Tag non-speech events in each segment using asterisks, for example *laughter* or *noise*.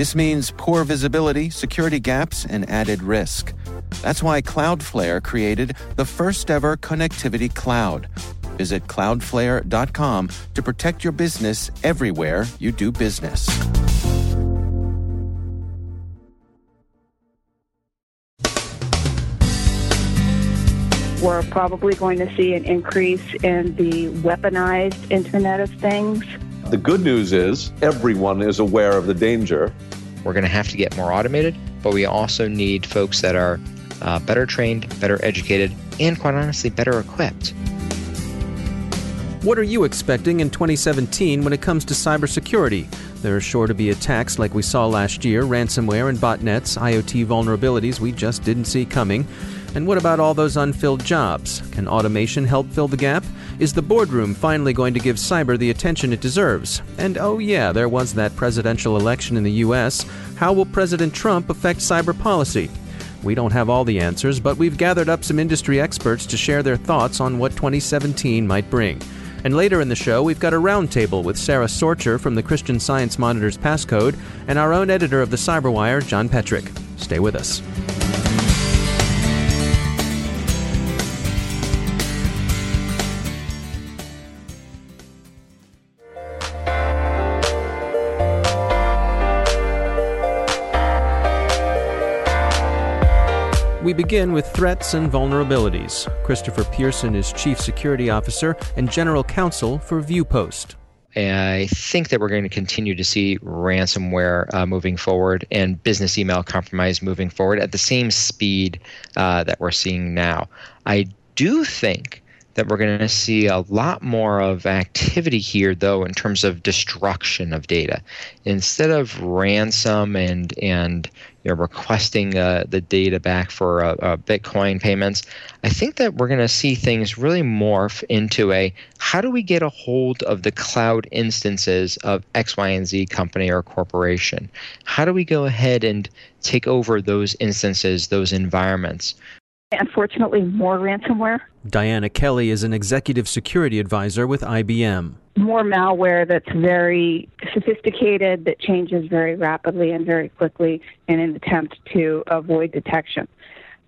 This means poor visibility, security gaps, and added risk. That's why Cloudflare created the first ever connectivity cloud. Visit cloudflare.com to protect your business everywhere you do business. We're probably going to see an increase in the weaponized Internet of Things. The good news is everyone is aware of the danger. We're going to have to get more automated, but we also need folks that are uh, better trained, better educated, and quite honestly, better equipped. What are you expecting in 2017 when it comes to cybersecurity? There are sure to be attacks like we saw last year ransomware and botnets, IoT vulnerabilities we just didn't see coming. And what about all those unfilled jobs? Can automation help fill the gap? Is the boardroom finally going to give cyber the attention it deserves? And oh, yeah, there was that presidential election in the U.S. How will President Trump affect cyber policy? We don't have all the answers, but we've gathered up some industry experts to share their thoughts on what 2017 might bring. And later in the show, we've got a roundtable with Sarah Sorcher from the Christian Science Monitor's Passcode and our own editor of the Cyberwire, John Petrik. Stay with us. We begin with threats and vulnerabilities. Christopher Pearson is Chief Security Officer and General Counsel for Viewpost. I think that we're going to continue to see ransomware uh, moving forward and business email compromise moving forward at the same speed uh, that we're seeing now. I do think that we're going to see a lot more of activity here, though, in terms of destruction of data. Instead of ransom and and you know, requesting uh, the data back for uh, uh, Bitcoin payments, I think that we're going to see things really morph into a how do we get a hold of the cloud instances of X, Y, and Z company or corporation? How do we go ahead and take over those instances, those environments? Unfortunately, more ransomware. Diana Kelly is an executive security advisor with IBM. More malware that's very sophisticated, that changes very rapidly and very quickly in an attempt to avoid detection.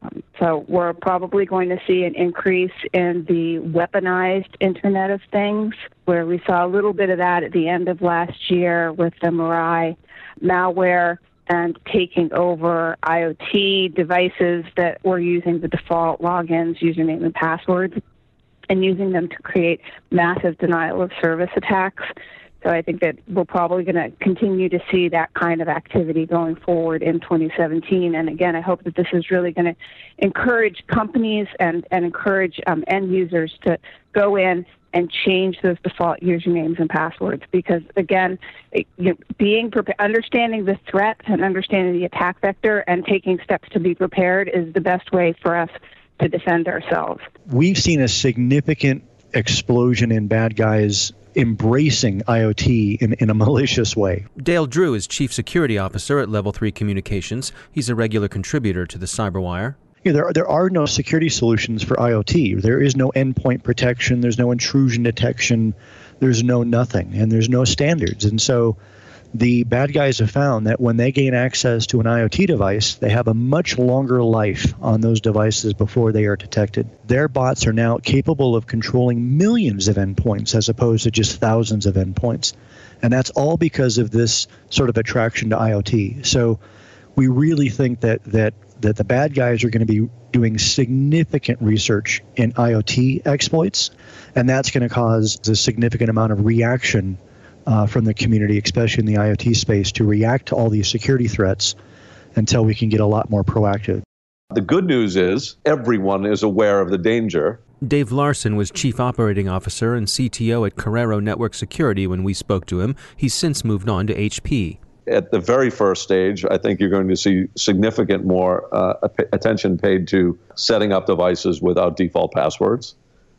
Um, so we're probably going to see an increase in the weaponized Internet of Things, where we saw a little bit of that at the end of last year with the Mirai malware and taking over IoT devices that were using the default logins, username, and passwords, and using them to create massive denial of service attacks. So I think that we're probably going to continue to see that kind of activity going forward in 2017. And again, I hope that this is really going to encourage companies and, and encourage um, end users to go in and change those default usernames and passwords because again you know, being understanding the threat and understanding the attack vector and taking steps to be prepared is the best way for us to defend ourselves we've seen a significant explosion in bad guys embracing IoT in, in a *laughs* malicious way. Dale Drew is Chief Security Officer at Level 3 Communications. He's a regular contributor to the Cyberwire you know, there, there are no security solutions for IoT. There is no endpoint protection, there's no intrusion detection, there's no nothing, and there's no standards. And so the bad guys have found that when they gain access to an IoT device, they have a much longer life on those devices before they are detected. Their bots are now capable of controlling millions of endpoints as opposed to just thousands of endpoints. And that's all because of this sort of attraction to IoT. So we really think that that that the bad guys are going to be doing significant research in IoT exploits, and that's going to cause a significant amount of reaction uh, from the community, especially in the IoT space, to react to all these security threats until we can get a lot more proactive. The good news is everyone is aware of the danger. Dave Larson was Chief Operating Officer and CTO at Corero Network Security when we spoke to him. He's since moved on to HP. at the very first stage, I think you're going to see significant more uh, attention paid to setting up devices without default passwords.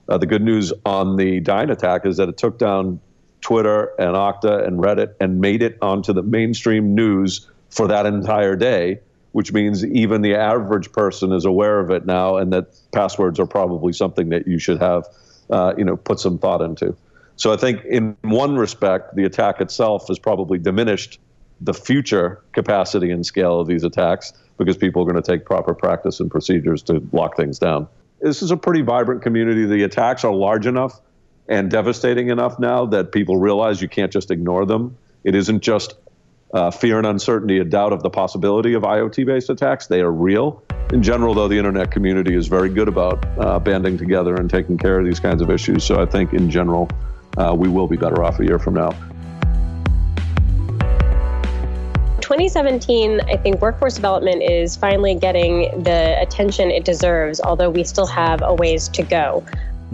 Uh, the good news on the Dyn attack is that it took down Twitter and Okta and Reddit and made it onto the mainstream news for that entire day, which means even the average person is aware of it now, and that passwords are probably something that you should have, uh, you know, put some thought into. So I think in one respect, the attack itself has probably diminished the future capacity and scale of these attacks because people are going to take proper practice and procedures to lock things down. This is a pretty vibrant community. The attacks are large enough and devastating enough now that people realize you can't just ignore them. It isn't just uh, fear and uncertainty, a doubt of the possibility of IoT based attacks. They are real. In general, though, the internet community is very good about uh, banding together and taking care of these kinds of issues. So I think in general, uh, we will be better off a year from now. 2017, I think workforce development is finally getting the attention it deserves, although we still have a ways to go.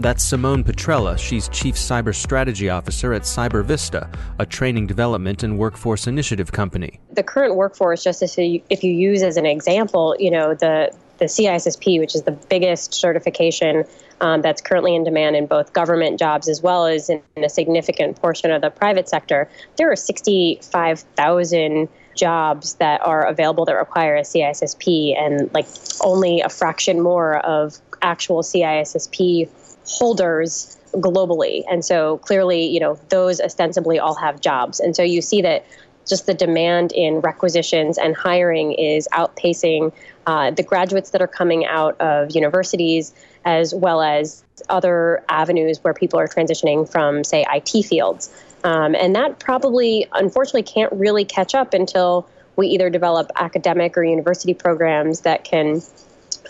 That's Simone Petrella. She's Chief Cyber Strategy Officer at Cyber Vista, a training development and workforce initiative company. The current workforce, just if you, if you use as an example, you know, the, the CISSP, which is the biggest certification um, that's currently in demand in both government jobs as well as in, in a significant portion of the private sector, there are 65,000 jobs that are available that require a CISSP, and like only a fraction more of actual CISSP holders globally. And so clearly, you know, those ostensibly all have jobs. And so you see that just the demand in requisitions and hiring is outpacing uh, the graduates that are coming out of universities, as well as other avenues where people are transitioning from, say, IT fields. Um, and that probably, unfortunately, can't really catch up until we either develop academic or university programs that can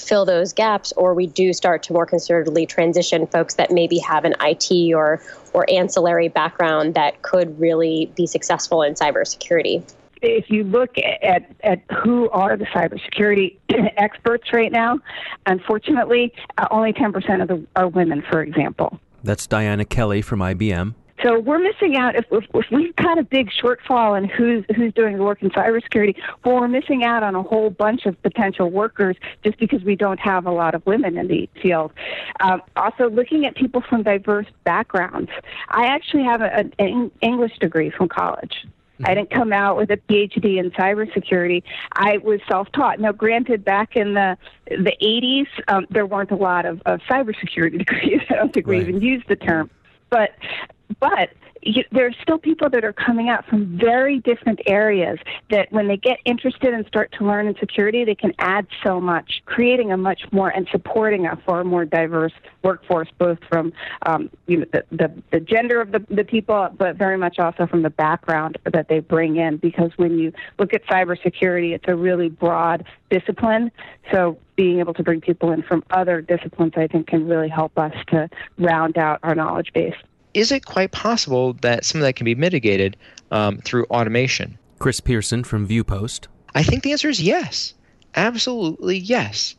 fill those gaps, or we do start to more concertedly transition folks that maybe have an IT or or ancillary background that could really be successful in cybersecurity. If you look at, at who are the cybersecurity *clears throat* experts right now, unfortunately, uh, only 10% of them are women, for example. That's Diana Kelly from IBM. So we're missing out if, if, if we've got a big shortfall in who's who's doing the work in cybersecurity. Well, we're missing out on a whole bunch of potential workers just because we don't have a lot of women in the field. Um, also, looking at people from diverse backgrounds. I actually have a, an English degree from college. I didn't come out with a PhD in cybersecurity. I was self-taught. Now, granted, back in the the 80s, um, there weren't a lot of, of cybersecurity *laughs* degrees. I don't think right. we even used the term. But but you, there are still people that are coming out from very different areas that when they get interested and start to learn in security, they can add so much, creating a much more and supporting a far more diverse workforce, both from um, you know, the, the, the gender of the, the people, but very much also from the background that they bring in. Because when you look at cybersecurity, it's a really broad discipline. So being able to bring people in from other disciplines, I think, can really help us to round out our knowledge base is it quite possible that some of that can be mitigated um, through automation? Chris Pearson from Viewpost. I think the answer is yes. Absolutely yes.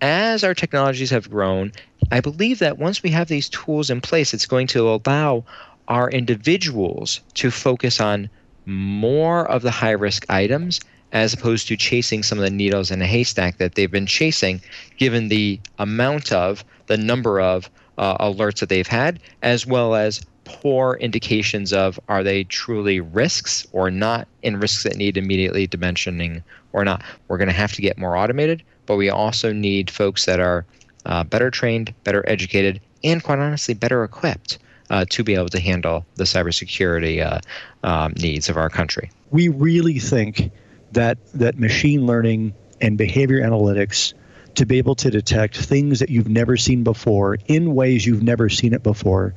As our technologies have grown, I believe that once we have these tools in place, it's going to allow our individuals to focus on more of the high risk items as opposed to chasing some of the needles in a haystack that they've been chasing, given the amount of, the number of uh, alerts that they've had, as well as poor indications of are they truly risks or not, and risks that need immediately dimensioning or not. We're going to have to get more automated, but we also need folks that are uh, better trained, better educated, and quite honestly, better equipped. Uh, to be able to handle the cybersecurity uh, um, needs of our country. We really think that that machine learning and behavior analytics to be able to detect things that you've never seen before in ways you've never seen it before,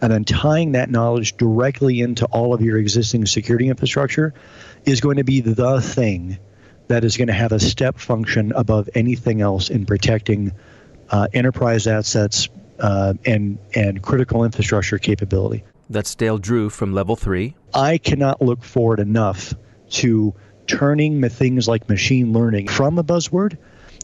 and then tying that knowledge directly into all of your existing security infrastructure is going to be the thing that is going to have a step function above anything else in protecting uh, enterprise assets uh, and and critical infrastructure capability. That's Dale Drew from Level Three. I cannot look forward enough to turning things like machine learning from a buzzword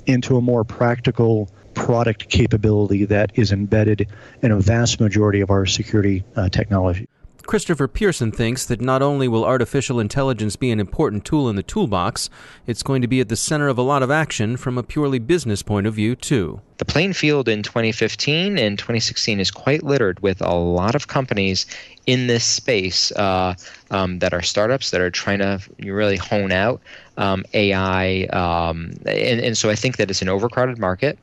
into a more practical product capability that is embedded in a vast majority of our security uh, technology. Christopher Pearson thinks that not only will artificial intelligence be an important tool in the toolbox, it's going to be at the center of a lot of action from a purely business point of view, too. The playing field in 2015 and 2016 is quite littered with a lot of companies in this space uh, um, that are startups that are trying to really hone out um, AI. Um, and, and so I think that it's an overcrowded market.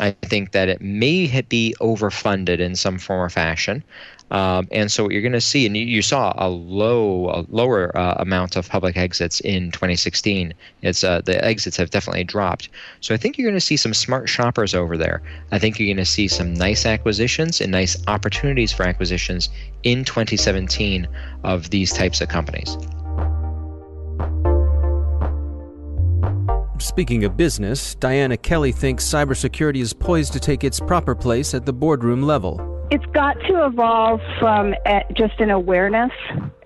I think that it may be overfunded in some form or fashion. Um, and so what you're going to see, and you, you, saw a low, a lower uh, amount of public exits in 2016. It's uh, the exits have definitely dropped. So I think you're going to see some smart shoppers over there. I think you're going to see some nice acquisitions and nice opportunities for acquisitions in 2017 of these types of companies. Speaking of business, Diana Kelly thinks cybersecurity is poised to take its proper place at the boardroom level. It's got to evolve from just an awareness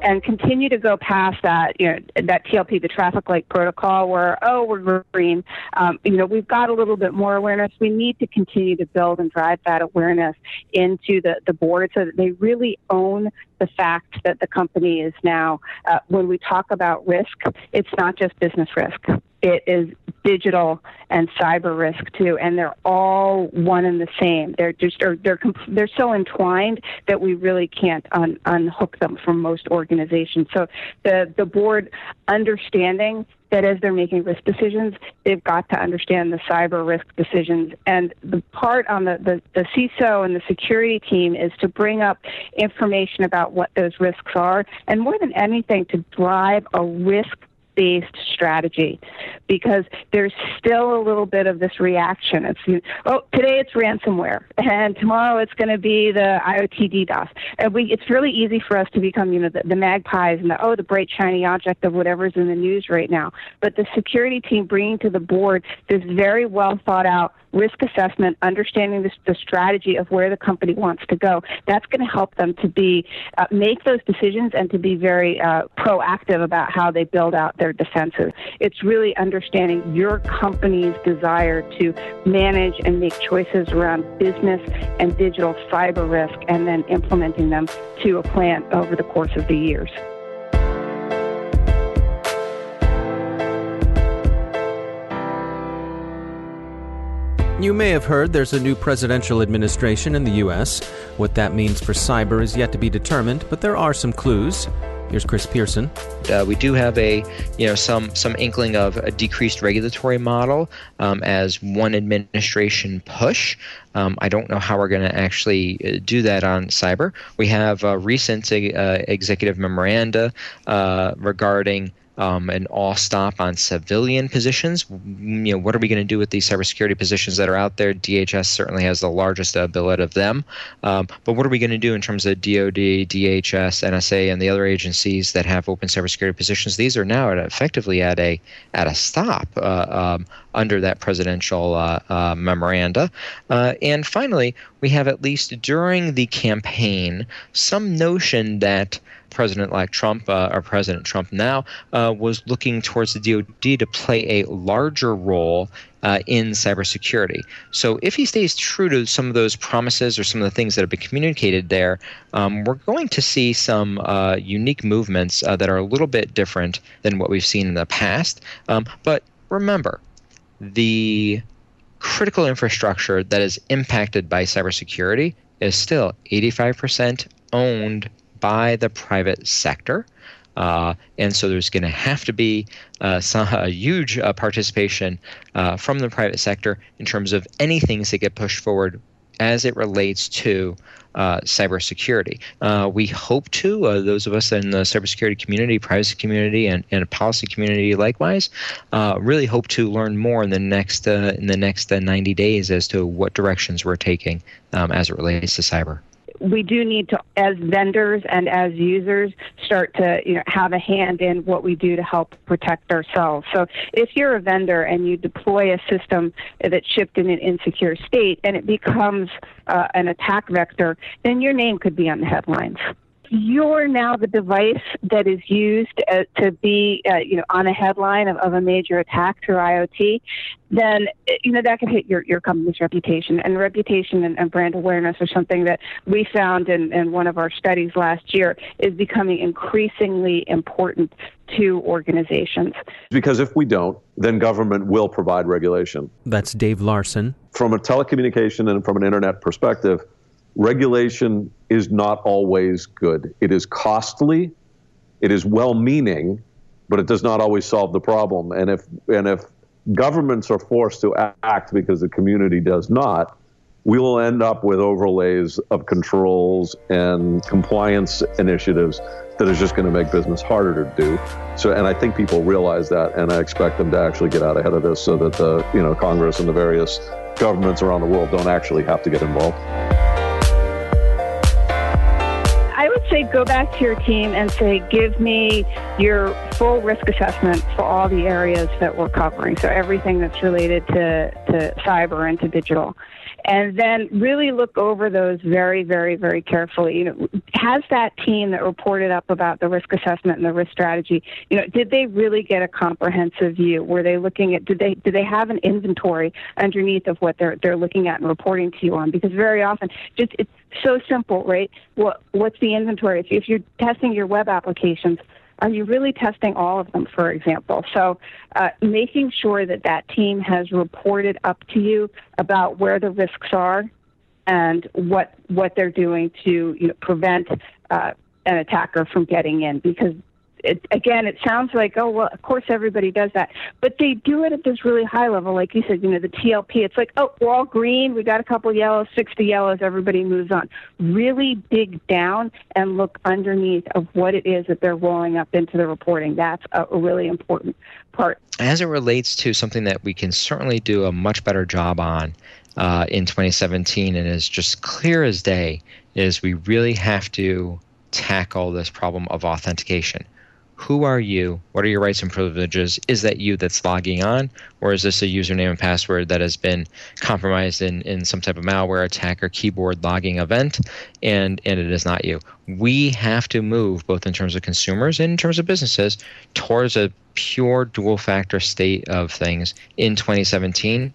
and continue to go past that, you know, that TLP, the traffic light protocol, where oh we're green. Um, you know, we've got a little bit more awareness. We need to continue to build and drive that awareness into the the board so that they really own the fact that the company is now. Uh, when we talk about risk, it's not just business risk it is digital and cyber risk too, and they're all one and the same. They're just or they're they're so entwined that we really can't un, unhook them from most organizations. So the the board understanding that as they're making risk decisions, they've got to understand the cyber risk decisions. And the part on the, the, the CISO and the security team is to bring up information about what those risks are, and more than anything, to drive a risk based strategy because there's still a little bit of this reaction. It's, oh, today it's ransomware, and tomorrow it's going to be the IoT DDoS. And we, it's really easy for us to become, you know, the, the magpies and the, oh, the bright, shiny object of whatever's in the news right now. But the security team bringing to the board this very well thought out risk assessment, understanding the, the strategy of where the company wants to go, that's going to help them to be uh, make those decisions and to be very uh, proactive about how they build out their defenses. It's really understanding your company's desire to manage and make choices around business and digital cyber risk, and then implementing them to a plan over the course of the years. You may have heard there's a new presidential administration in the U.S. What that means for cyber is yet to be determined, but there are some clues. Here's Chris Pearson. Uh, we do have a, you know, some some inkling of a decreased regulatory model um, as one administration push. Um, I don't know how we're going to actually uh, do that on cyber. We have recent uh, executive memoranda uh, regarding um, an all stop on civilian positions. You know, what are we going to do with these cybersecurity positions that are out there? DHS certainly has the largest ability of them. Um, but what are we going to do in terms of DoD, DHS, NSA, and the other agencies that have open cybersecurity positions? These are now at, effectively at a at a stop uh, um, under that presidential uh, uh, memoranda. Uh, and finally, we have at least during the campaign some notion that President-elect Trump, uh, or President Trump now, uh, was looking towards the DoD to play a larger role uh, in cybersecurity. So if he stays true to some of those promises or some of the things that have been communicated there, um, we're going to see some uh, unique movements uh, that are a little bit different than what we've seen in the past. Um, but remember, the critical infrastructure that is impacted by cybersecurity is still 85% owned by the private sector. Uh, and so there's going to have to be uh, some, a huge uh, participation uh, from the private sector in terms of any things that get pushed forward as it relates to uh, cybersecurity. Uh, we hope to, those of us in the cybersecurity community, privacy community, and, and policy community likewise, really hope to learn more in the next in the next 90 days as to what directions we're taking um, as it relates to cyber we do need to, as vendors and as users, start to you know, have a hand in what we do to help protect ourselves. So if you're a vendor and you deploy a system that's shipped in an insecure state and it becomes uh, an attack vector, then your name could be on the headlines you're now the device that is used uh, to be, uh, you know, on a headline of, of, a major attack through IoT, then you know that could hit your, your company's reputation. And reputation and, and brand awareness are something that we found in, in one of our studies last year is becoming increasingly important to organizations. Because if we don't, then government will provide regulation. That's Dave Larson. From a telecommunication and from an internet perspective, regulation is not always good. It is costly, it is well meaning, but it does not always solve the problem. And if, and if governments are forced to act because the community does not, we will end up with overlays of controls and compliance initiatives that is just going to make business harder to do. So, and I think people realize that, and I expect them to actually get out ahead of this so that the you know Congress and the various governments around the world don't actually have to get involved. Say go back to your team and say, give me your full risk assessment for all the areas that we're covering. So everything that's related to, to cyber and to digital and then really look over those very, very, very carefully. You know, has that team that reported up about the risk assessment and the risk strategy, you know, did they really get a comprehensive view? Were they looking at did they did they have an inventory underneath of what they're they're looking at and reporting to you on? Because very often, just it's so simple, right? What what's the inventory? If, you're testing your web applications are you really testing all of them, for example? So, uh, making sure that that team has reported up to you about where the risks are and what what they're doing to you know, prevent uh, an attacker from getting in, because it, again, it sounds like, oh, well, of course everybody does that. But they do it at this really high level. Like you said, you know, the TLP, it's like, oh, we're all green. We got a couple yellows, 60 yellows, everybody moves on. Really dig down and look underneath of what it is that they're rolling up into the reporting. That's a, really important part. As it relates to something that we can certainly do a much better job on uh, in 2017 and is just clear as day, is we really have to tackle this problem of authentication who are you? What are your rights and privileges? Is that you that's logging on, or is this a username and password that has been compromised in, in some type of malware attack or keyboard logging event, and, and it is not you? We have to move, both in terms of consumers and in terms of businesses, towards a pure dual factor state of things in 2017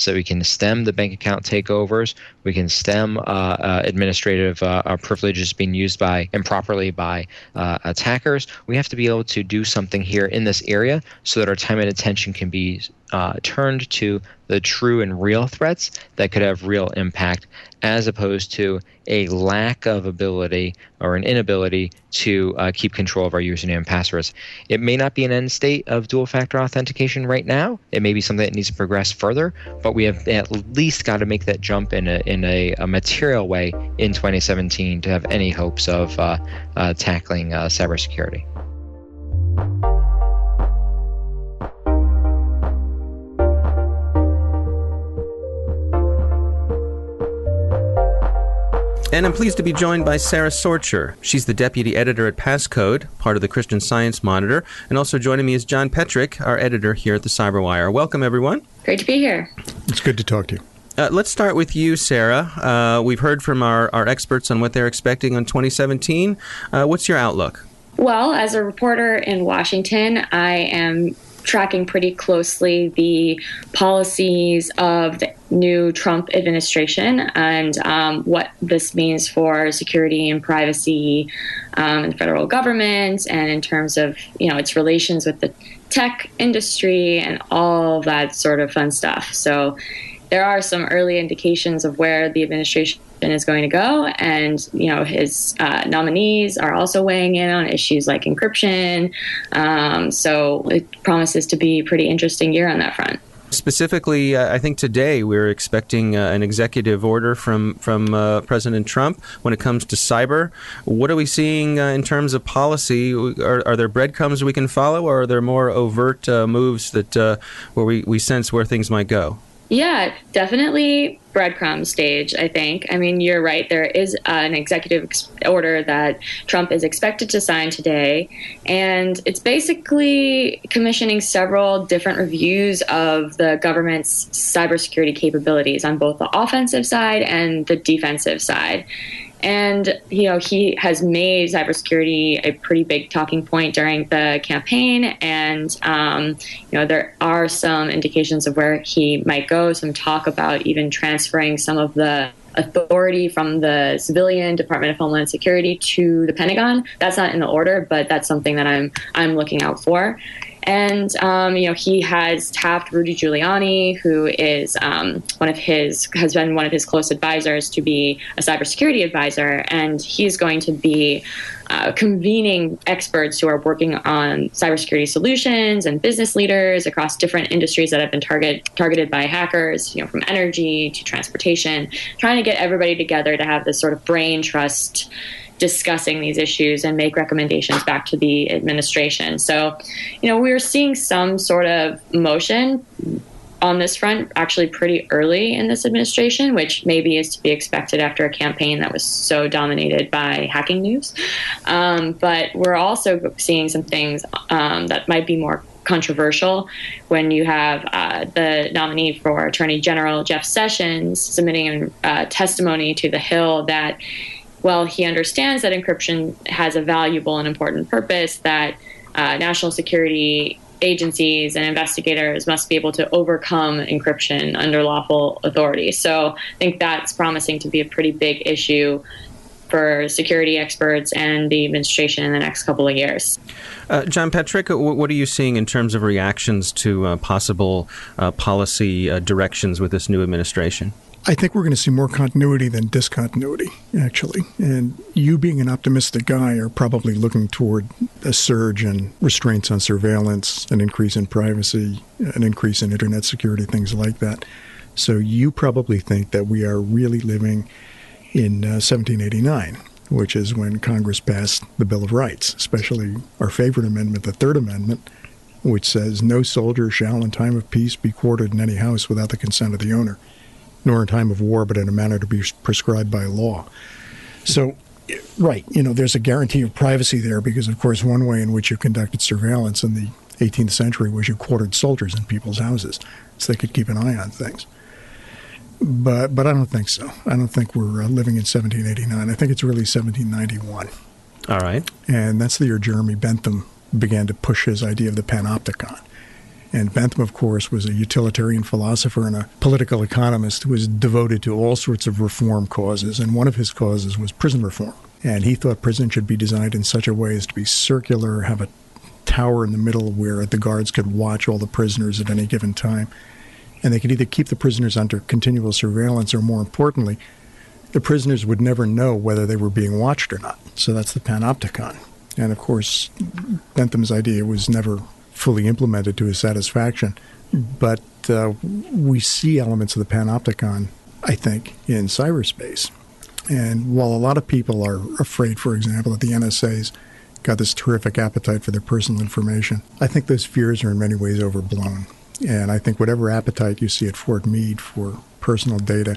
so we can stem the bank account takeovers. We can stem uh, uh, administrative uh, uh, privileges being used by improperly by uh, attackers. We have to be able to do something here in this area so that our time and attention can be turned to the true and real threats that could have real impact, as opposed to a lack of ability or an inability to uh, keep control of our username and passwords. It may not be an end state of dual factor authentication right now. It may be something that needs to progress further, but we have at least got to make that jump in a, in a, a material way in 2017 to have any hopes of uh, uh, tackling uh, cybersecurity. And I'm pleased to be joined by Sarah Sorcher. She's the deputy editor at Passcode, part of the Christian Science Monitor. And also joining me is John Petrik, our editor here at the Cyberwire. Welcome, everyone. Great to be here. It's good to talk to you. Uh, let's start with you, Sarah. Uh, we've heard from our, our experts on what they're expecting on 2017. Uh, what's your outlook? Well, as a reporter in Washington, I am tracking pretty closely the policies of the new Trump administration and um, what this means for security and privacy um, in the federal government and in terms of you know its relations with the tech industry and all that sort of fun stuff. So there are some early indications of where the administration is going to go, and you know his uh, nominees are also weighing in on issues like encryption. Um, so it promises to be a pretty interesting year on that front. Specifically, uh, I think today we're expecting uh, an executive order from from uh, President Trump when it comes to cyber. What are we seeing uh, in terms of policy? Are, are, there breadcrumbs we can follow, or are there more overt uh, moves that where we, we sense where things might go? Yeah, definitely breadcrumb stage, I think. I mean, you're right. There is an executive order that Trump is expected to sign today. And it's basically commissioning several different reviews of the government's cybersecurity capabilities on both the offensive side and the defensive side. And you know, he has made cybersecurity a pretty big talking point during the campaign, and um, you know, there are some indications of where he might go. Some talk about even transferring some of the authority from the civilian Department of Homeland Security to the Pentagon. That's not in the order, but that's something that I'm I'm looking out for. And um, you know, he has tapped Rudy Giuliani, who is um, one of his has been one of his close advisors, to be a cybersecurity advisor, and he's going to be uh, convening experts who are working on cybersecurity solutions and business leaders across different industries that have been target, targeted by hackers, you know, from energy to transportation, trying to get everybody together to have this sort of brain trust discussing these issues and make recommendations back to the administration. So, you know, we're seeing some sort of motion on this front actually pretty early in this administration, which maybe is to be expected after a campaign that was so dominated by hacking news. Um, but we're also seeing some things um, that might be more controversial when you have uh, the nominee for Attorney General Jeff Sessions submitting uh, testimony to the Hill that, well, he understands that encryption has a valuable and important purpose, that uh, national security agencies and investigators must be able to overcome encryption under lawful authority. So I think that's promising to be a pretty big issue for security experts and the administration in the next couple of years. Uh, John Petrik, what are you seeing in terms of reactions to uh, possible uh, policy uh, directions with this new administration? I think we're going to see more continuity than discontinuity, actually. And you, being an optimistic guy, are probably looking toward a surge in restraints on surveillance, an increase in privacy, an increase in internet security, things like that. So you probably think that we are really living in uh, 1789, which is when Congress passed the Bill of Rights, especially our favorite amendment, the Third Amendment, which says no soldier shall in time of peace be quartered in any house without the consent of the owner nor in time of war, but in a manner to be prescribed by law. So, right, you know, there's a guarantee of privacy there because, of course, one way in which you conducted surveillance in the 18th century was you quartered soldiers in people's houses so they could keep an eye on things. But but I don't think so. I don't think we're uh, living in 1789. I think it's really 1791. All right. And that's the year Jeremy Bentham began to push his idea of the panopticon. And Bentham, of course, was a utilitarian philosopher and a political economist who was devoted to all sorts of reform causes. And one of his causes was prison reform. And he thought prison should be designed in such a way as to be circular, have a tower in the middle where the guards could watch all the prisoners at any given time. And they could either keep the prisoners under continual surveillance or, more importantly, the prisoners would never know whether they were being watched or not. So that's the panopticon. And of course, Bentham's idea was never fully implemented to his satisfaction. But uh, we see elements of the panopticon, I think, in cyberspace. And while a lot of people are afraid, for example, that the NSA's got this terrific appetite for their personal information, I think those fears are in many ways overblown. And I think whatever appetite you see at Fort Meade for personal data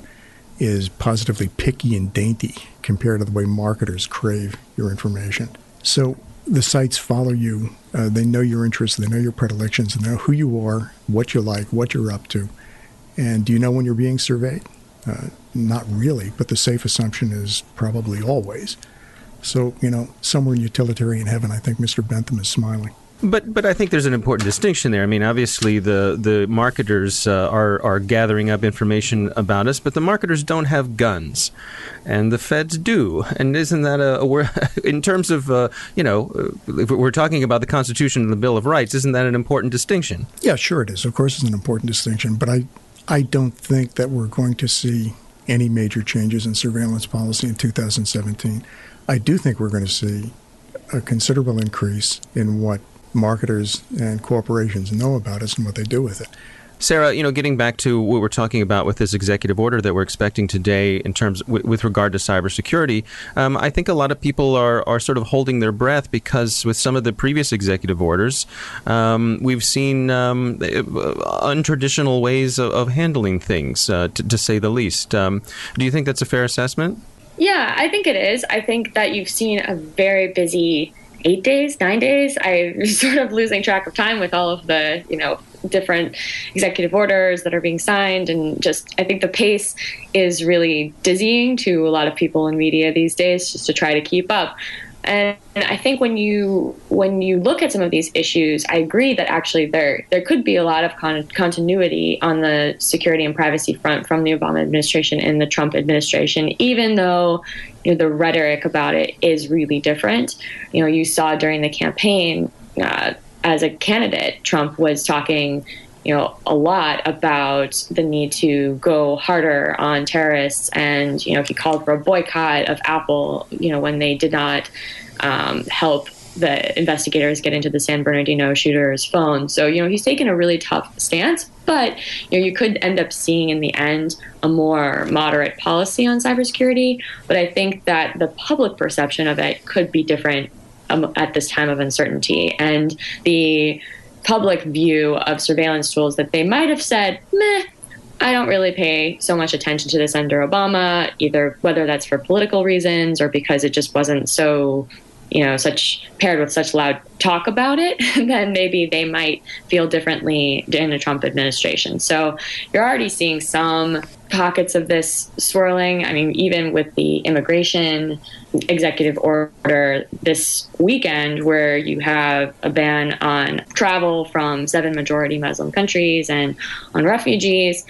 is positively picky and dainty compared to the way marketers crave your information. So the sites follow you. Uh, they know your interests, they know your predilections, they know who you are, what you like, what you're up to. And do you know when you're being surveyed? Uh, not really, but the safe assumption is probably always. So, you know, somewhere in utilitarian heaven, I think Mr. Bentham is smiling. But but I think there's an important distinction there. I mean, obviously the the marketers uh, are are gathering up information about us, but the marketers don't have guns, and the feds do. And isn't that a, a *laughs* in terms of uh, you know if we're talking about the Constitution and the Bill of Rights, isn't that an important distinction? Yeah, sure it is. Of course, it's an important distinction, but I I don't think that we're going to see any major changes in surveillance policy in 2017. I do think we're going to see a considerable increase in what marketers and corporations know about us and what they do with it. Sarah, you know, getting back to what we're talking about with this executive order that we're expecting today in terms w- with regard to cybersecurity, um, I think a lot of people are, are sort of holding their breath because with some of the previous executive orders, um, we've seen um, untraditional ways of, of handling things, uh, to, to, say the least. Um, do you think that's a fair assessment? Yeah, I think it is. I think that you've seen a very busy eight days, nine days. I'm *laughs* sort of losing track of time with all of the, you know, different executive orders that are being signed, and just I think the pace is really dizzying to a lot of people in media these days, just to try to keep up. And I think when you when you look at some of these issues, I agree that actually there there could be a lot of con- continuity on the security and privacy front from the Obama administration and the Trump administration, even though you know, the rhetoric about it is really different. You know, you saw during the campaign uh, as a candidate, Trump was talking you know a lot about the need to go harder on terrorists and you know he called for a boycott of apple you know when they did not um, help the investigators get into the san bernardino shooter's phone. So you know he's taken a really tough stance but you know you could end up seeing in the end a more moderate policy on cybersecurity. But i think that the public perception of it could be different um, at this time of uncertainty. And the public view of surveillance tools that they might have said, meh, I don't really pay so much attention to this under Obama, either whether that's for political reasons or because it just wasn't so, you know, such paired with such loud talk about it, *laughs* then maybe they might feel differently in a Trump administration. So you're already seeing some pockets of this swirling. I mean, even with the immigration executive order this weekend where you have a ban on travel from seven majority Muslim countries and on refugees.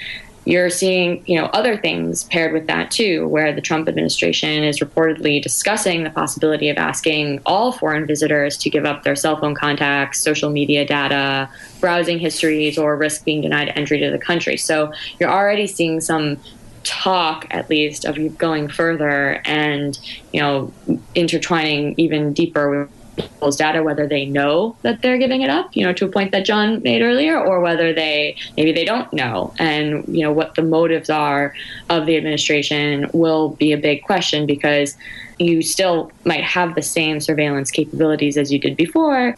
You're seeing, you know, other things paired with that too, where the Trump administration is reportedly discussing the possibility of asking all foreign visitors to give up their cell phone contacts, social media data, browsing histories, or risk being denied entry to the country. So you're already seeing some talk at least of you going further and you know intertwining even deeper with people's data whether they know that they're giving it up you know to a point that john made earlier or whether they maybe they don't know. And you know what the motives are of the administration will be a big question because you still might have the same surveillance capabilities as you did before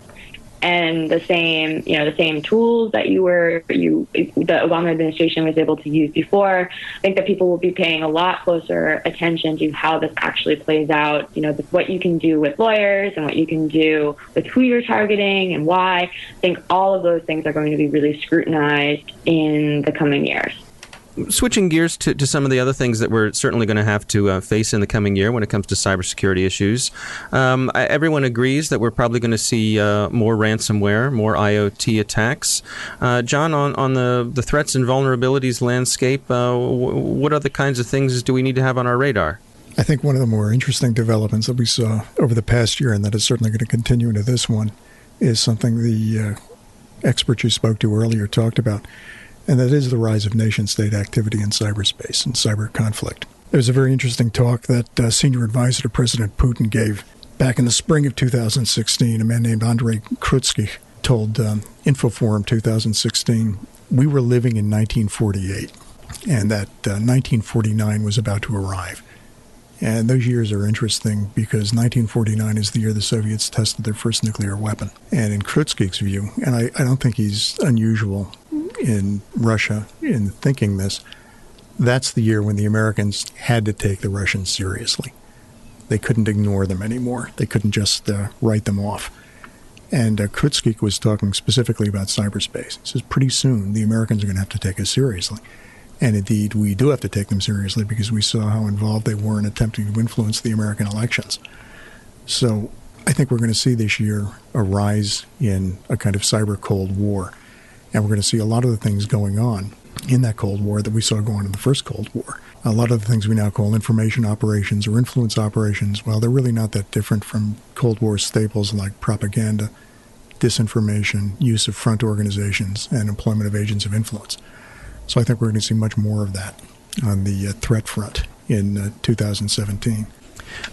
and the same, you know, the same tools that you were you the Obama administration was able to use before. I think that people will be paying a lot closer attention to how this actually plays out. You know, what you can do with lawyers and what you can do with who you're targeting and why. I think all of those things are going to be really scrutinized in the coming years switching gears to, to some of the other things that we're certainly going to have to uh, face in the coming year when it comes to cybersecurity issues, um, I, everyone agrees that we're probably going to see uh, more ransomware, more IoT attacks. Uh, John, on, on the, the threats and vulnerabilities landscape, uh, w- what other kinds of things do we need to have on our radar? I think one of the more interesting developments that we saw over the past year, and that is certainly going to continue into this one, is something the uh, expert you spoke to earlier talked about and that is the rise of nation state activity in cyberspace and cyber conflict. There was a very interesting talk that uh, senior advisor to President Putin gave back in the spring of 2016. A man named Andrei Krutskikh told um, Infoforum 2016 we were living in 1948 and that uh, 1949 was about to arrive. And those years are interesting because 1949 is the year the Soviets tested their first nuclear weapon. And in Krutskikh's view, and I, I don't think he's unusual in Russia in thinking this, that's the year when the Americans had to take the Russians seriously. They couldn't ignore them anymore. They couldn't just uh, write them off. And uh, was talking specifically about cyberspace. He says, pretty soon the Americans are going to have to take us seriously. And indeed, we do have to take them seriously because we saw how involved they were in attempting to influence the American elections. So I think we're going to see this year a rise in a kind of cyber Cold War and we're going to see a lot of the things going on in that Cold War that we saw going in the first Cold War. A lot of the things we now call information operations or influence operations, well, they're really not that different from Cold War staples like propaganda, disinformation, use of front organizations, and employment of agents of influence. So I think we're going to see much more of that on the uh, threat front in uh, 2017.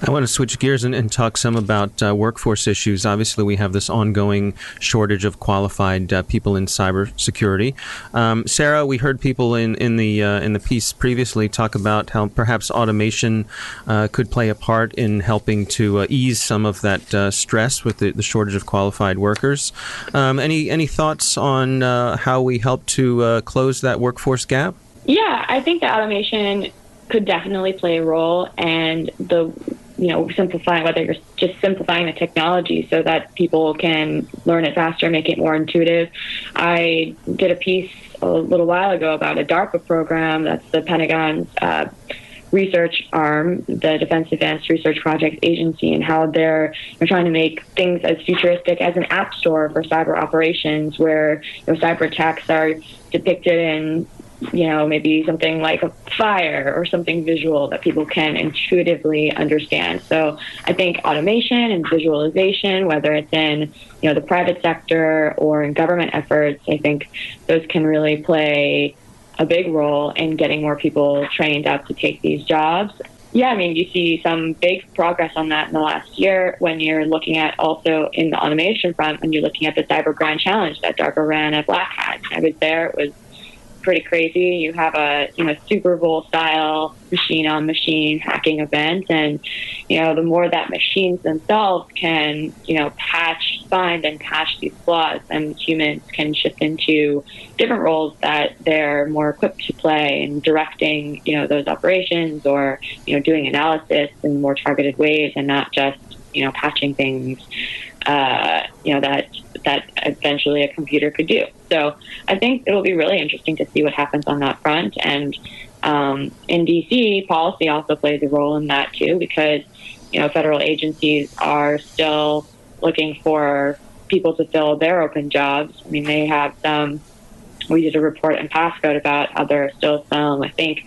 I want to switch gears and, and talk some about uh, workforce issues. Obviously, we have this ongoing shortage of qualified uh, people in cybersecurity. Um, Sarah, we heard people in in the uh, in the piece previously talk about how perhaps automation uh, could play a part in helping to uh, ease some of that uh, stress with the, the, shortage of qualified workers. Um, any any thoughts on how we help to close that workforce gap? Yeah, I think automation could definitely play a role. And the you know, simplifying whether you're just simplifying the technology so that people can learn it faster, make it more intuitive. I did a piece a little while ago about a DARPA program that's the Pentagon's uh, research arm, the Defense Advanced Research Projects Agency, and how they're, they're trying to make things as futuristic as an app store for cyber operations, where you know, cyber attacks are depicted in you know, maybe something like a fire or something visual that people can intuitively understand. So I think automation and visualization, whether it's in, you know, the private sector or in government efforts, I think those can really play a big role in getting more people trained up to take these jobs. Yeah, I mean, you see some big progress on that in the last year when you're looking at also in the automation front, when you're looking at the Cyber Grand Challenge that DARPA ran at Black Hat. I was there. It was pretty crazy. You have a you know Super Bowl style machine on machine hacking event, and you know the more that machines themselves can you know patch, find, and patch these flaws, and humans can shift into different roles that they're more equipped to play in directing you know those operations or you know doing analysis in more targeted ways, and not just you know patching things uh, you know that that eventually a computer could do. So I think it'll be really interesting to see what happens on that front. And um, in DC, policy also plays a role in that too, because you know federal agencies are still looking for people to fill their open jobs. I mean, they have some. We did a report in Passcode about how there are still some, I think,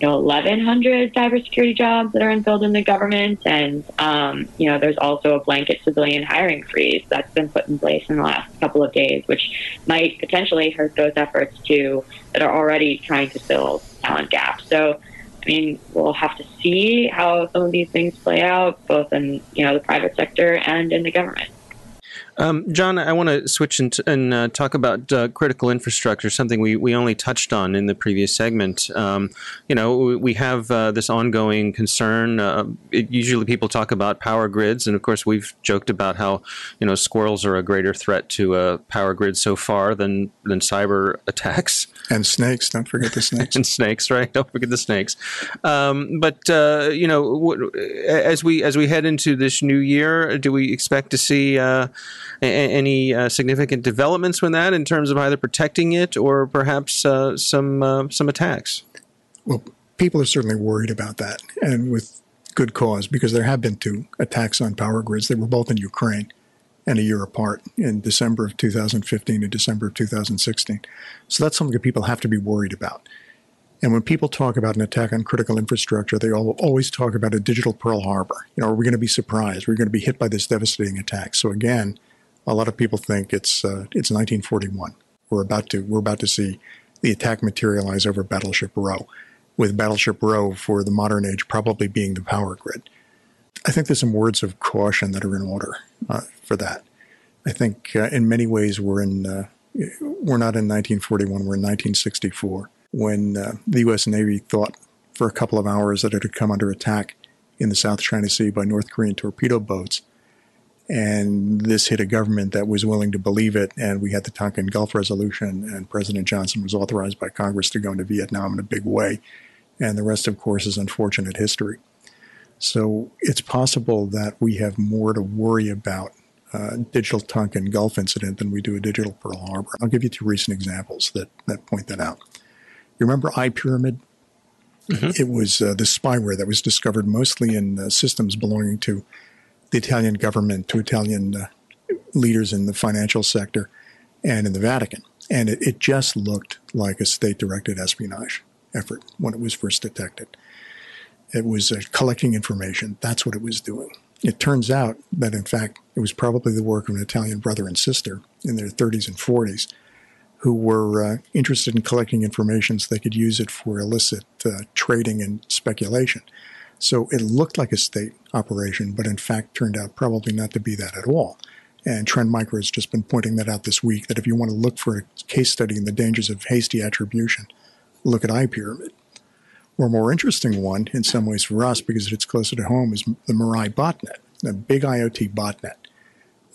you know 1,100 cybersecurity jobs that are unfilled in the government, and um, you know there's also a blanket civilian hiring freeze that's been put in place in the last couple of days, which might potentially hurt those efforts too that are already trying to fill talent gaps. So. I mean, we'll have to see how some of these things play out, both in you know the private sector and in the government. Um, John, I want to switch and, and uh, talk about uh, critical infrastructure, something we, we only touched on in the previous segment. Um, you know, we have uh, this ongoing concern. Uh, it, usually people talk about power grids, and of course, we've joked about how, you know, squirrels are a greater threat to a power grid so far than, than cyber attacks. And snakes, don't forget the snakes. *laughs* and snakes, right? Don't forget the snakes. Um, but, uh, you know, as we, as we head into this new year, do we expect to see uh, any uh, significant developments with that in terms of either protecting it or perhaps uh, some uh, some attacks? Well, people are certainly worried about that, and with good cause, because there have been two attacks on power grids. They were both in Ukraine and a year apart in December of 2015 and December of 2016. So that's something that people have to be worried about. And when people talk about an attack on critical infrastructure, they always talk about a digital Pearl Harbor. You know, are we going to be surprised? We're going to be hit by this devastating attack. So again, a lot of people think it's uh, it's 1941. We're about to we're about to see the attack materialize over Battleship Row, with Battleship Row for the modern age probably being the power grid. I think there's some words of caution that are in order uh, for that. I think uh, in many ways we're in uh, we're not in 1941. We're in 1964 when uh, the U.S. Navy thought for a couple of hours that it had come under attack in the South China Sea by North Korean torpedo boats and this hit a government that was willing to believe it. And we had the Tonkin Gulf Resolution, and President Johnson was authorized by Congress to go into Vietnam in a big way. And the rest, of course, is unfortunate history. So it's possible that we have more to worry about uh, digital Tonkin Gulf incident than we do a digital Pearl Harbor. I'll give you two recent examples that, that point that out. You remember EyePyramid? Mm-hmm. It was uh, the spyware that was discovered mostly in uh, systems belonging to the Italian government to Italian uh, leaders in the financial sector and in the Vatican. And it, it just looked like a state directed espionage effort when it was first detected. It was uh, collecting information. That's what it was doing. It turns out that, in fact, it was probably the work of an Italian brother and sister in their 30s and 40s who were uh, interested in collecting information so they could use it for illicit uh, trading and speculation. So it looked like a state operation, but in fact turned out probably not to be that at all. And Trend Micro has just been pointing that out this week that if you want to look for a case study in the dangers of hasty attribution, look at EyePyramid. Or more interesting one, in some ways for us, because it's closer to home, is the Mirai botnet, a big IoT botnet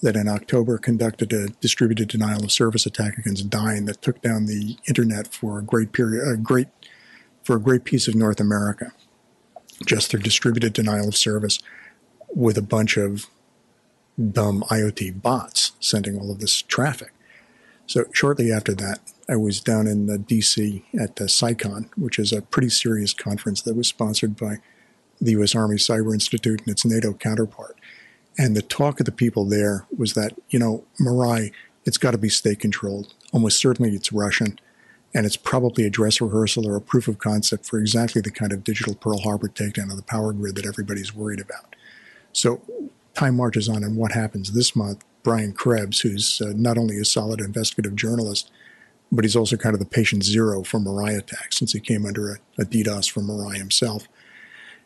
that in October conducted a distributed denial of service attack against Dyn that took down the internet for a great period, a great for a great piece of North America just through distributed denial of service with a bunch of dumb IoT bots sending all of this traffic. So shortly after that, I was down in uh, DC at the CyCon, which is a pretty serious conference that was sponsored by the U.S. Army Cyber Institute and its NATO counterpart. And the talk of the people there was that, you know, Mirai, it's got to be state controlled. Almost certainly it's Russian. And it's probably a dress rehearsal or a proof of concept for exactly the kind of digital Pearl Harbor takedown of the power grid that everybody's worried about. So time marches on, and what happens this month? Brian Krebs, who's uh, not only a solid investigative journalist, but he's also kind of the patient zero for Mirai attacks since he came under a, a DDoS from Mirai himself.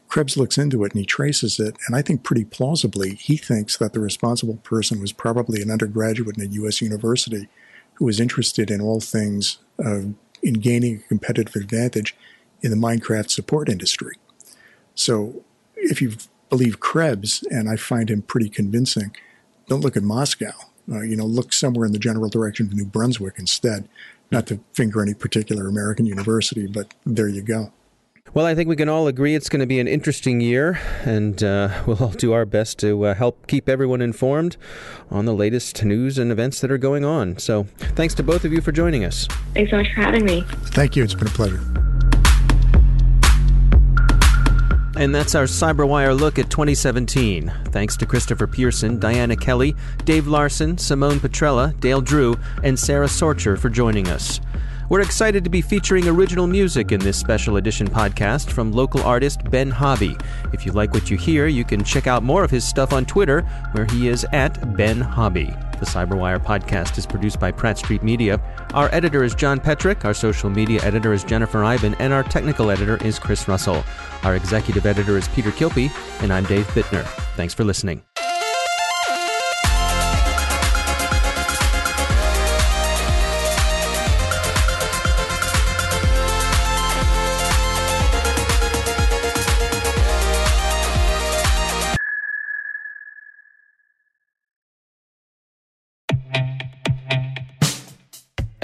Krebs looks into it and he traces it, and I think pretty plausibly, he thinks that the responsible person was probably an undergraduate in a U.S. university who was interested in all things uh, in gaining a competitive advantage in the Minecraft support industry. So, if you believe Krebs, and I find him pretty convincing, don't look at Moscow. Uh, you know, look somewhere in the general direction of New Brunswick instead. Not to finger any particular American university, but there you go. Well, I think we can all agree it's going to be an interesting year, and uh, we'll all do our best to uh, help keep everyone informed on the latest news and events that are going on. So, thanks to both of you for joining us. Thanks so much for having me. Thank you. It's been a pleasure. And that's our CyberWire look at 2017. Thanks to Christopher Pearson, Diana Kelley, Dave Larson, Simone Petrella, Dale Drew, and Sara Sorcher for joining us. We're excited to be featuring original music in this special edition podcast from local artist Ben Hobby. If you like what you hear, you can check out more of his stuff on Twitter, where he is at Ben Hobby. The Cyberwire podcast is produced by Pratt Street Media. Our editor is John Petrik, our social media editor is Jennifer Eiben, and our technical editor is Chris Russell. Our executive editor is Peter Kilpe, and I'm Dave Bittner. Thanks for listening.